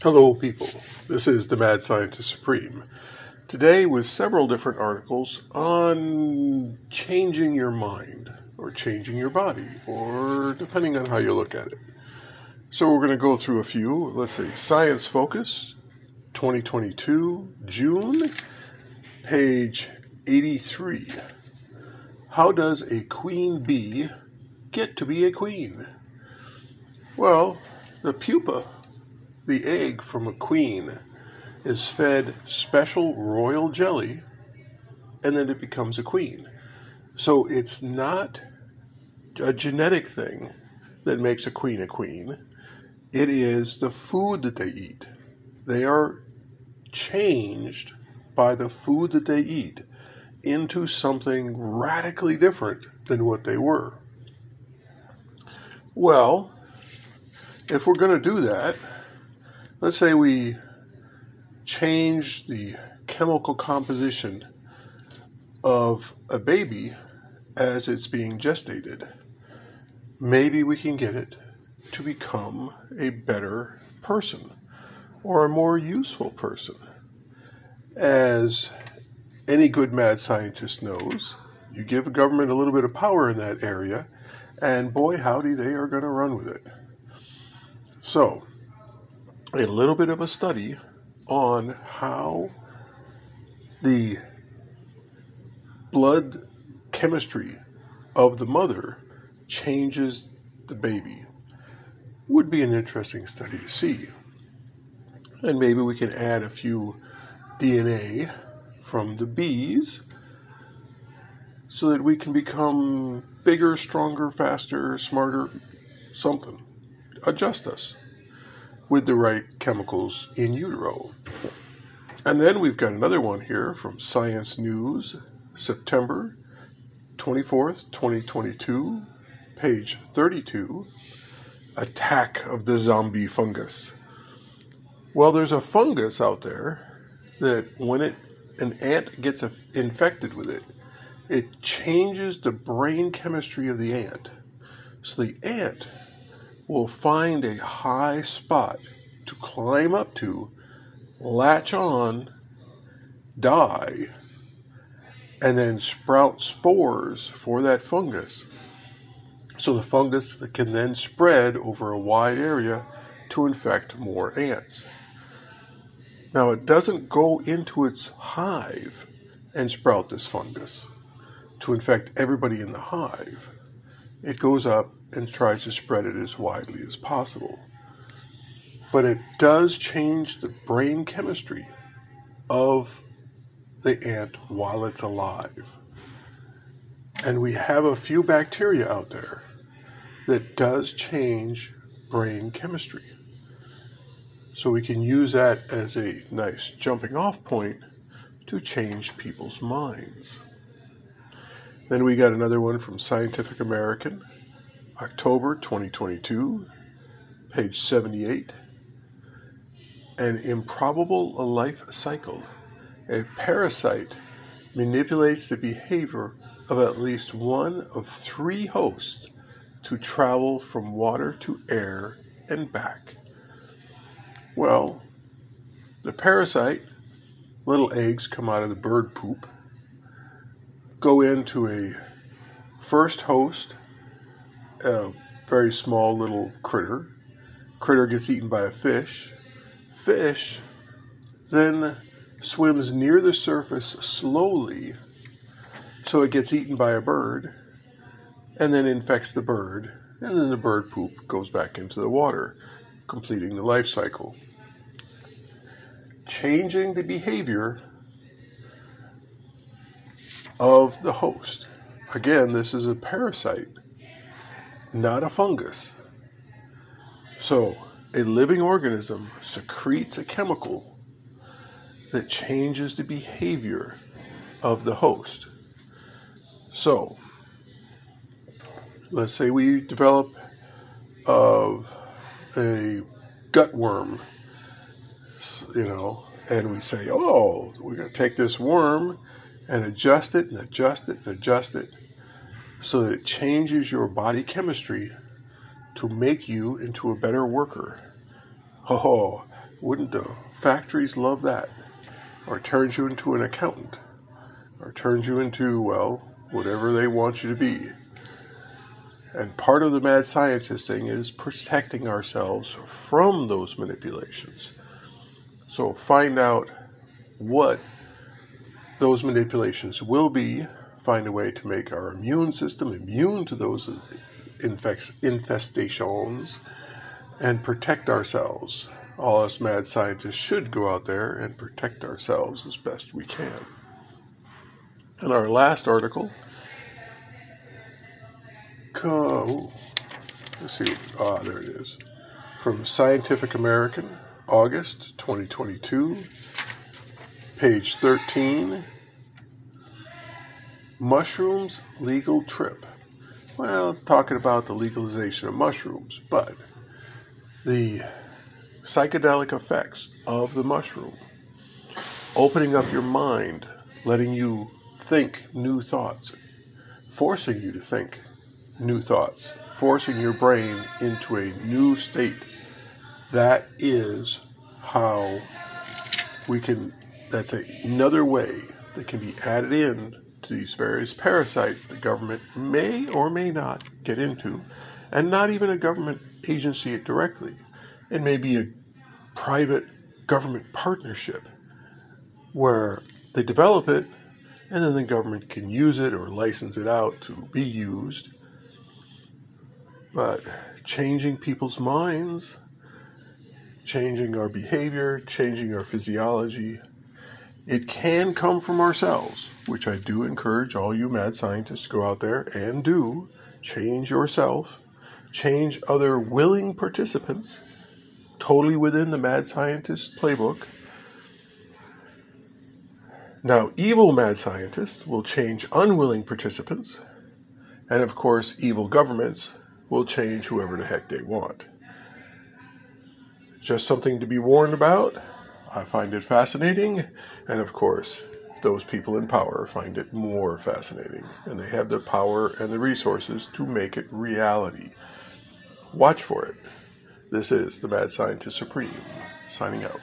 Hello, people. This is the Mad Scientist Supreme. Today, with several different articles on changing your mind, or changing your body, or depending on how you look at it. So, we're going to go through a few. Let's see Science Focus 2022, June, page 83. How does a queen bee get to be a queen? Well, the pupa the egg from a queen is fed special royal jelly and then it becomes a queen. So it's not a genetic thing that makes a queen a queen. It is the food that they eat. They are changed by the food that they eat into something radically different than what they were. Well, if we're going to do that, let's say we change the chemical composition of a baby as it's being gestated, maybe we can get it to become a better person or a more useful person. As any good mad scientist knows, you give a government a little bit of power in that area, and boy, howdy, they are going to run with it. So, a little bit of a study on how the blood chemistry of the mother changes the baby would be an interesting study to see. And maybe we can add a few DNA from the bees so that we can become bigger, stronger, faster, smarter, something. Adjust us with the right chemicals in utero. And then we've got another one here from Science News, September 24th, 2022, page 32 Attack of the Zombie Fungus. Well, there's a fungus out there that when it an ant gets infected with it, it changes the brain chemistry of the ant. So the ant will find a high spot to climb up to, latch on, die, and then sprout spores for that fungus. So the fungus can then spread over a wide area to infect more ants. Now, it doesn't go into its hive and sprout this fungus to infect everybody in the hive. It goes up and tries to spread it as widely as possible. But it does change the brain chemistry of the ant while it's alive. And we have a few bacteria out there that does change brain chemistry. So we can use that as a nice jumping off point to change people's minds. Then we got another one from Scientific American October 2022, page 78. An improbable life cycle. A parasite manipulates the behavior of at least one of three hosts to travel from water to air and back. Well, the parasite, little eggs come out of the bird poop, go into a first host a very small little critter. Critter gets eaten by a fish. Fish then swims near the surface slowly so it gets eaten by a bird and then infects the bird and then the bird poop goes back into the water completing the life cycle changing the behavior of the host again this is a parasite not a fungus. So, a living organism secretes a chemical that changes the behavior of the host. So, let's say we develop of a gut worm, you know, and we say, oh, we're going to take this worm and adjust it and adjust it and adjust it so that it changes your body chemistry to make you into a better worker. Oh, Wouldn't the factories love that? Or turns you into an accountant? Or turns you into, well, whatever they want you to be. And part of the mad scientist thing is protecting ourselves from those manipulations. So find out what those manipulations will be, find a way to make our immune system immune to those infestations, and protect ourselves. All us mad scientists should go out there and protect ourselves as best we can. And our last article come. Let's see. Ah, there it is. From Scientific American, August 2022, page 13. Mushrooms legal trip. Well, it's talking about the legalization of mushrooms, but the psychedelic effects of the mushroom, opening up your mind, letting you think new thoughts, forcing you to think new thoughts, forcing your brain into a new state. That is how we can, that's another way that can be added in these various parasites the government may or may not get into, and not even a government agency directly. It may be a private government partnership where they develop it and then the government can use it or license it out to be used but changing people's minds, changing our behavior, changing our physiology, it can come from ourselves, which I do encourage all you mad scientists to go out there and do. Change yourself, change other willing participants, totally within the mad scientist playbook. Now, evil mad scientists will change unwilling participants, and of course, evil governments will change whoever the heck they want. Just something to be warned about. I find it fascinating, and of course, those people in power find it more fascinating, and they have the power and the resources to make it reality. Watch for it. This is the Mad Scientist Supreme, signing out.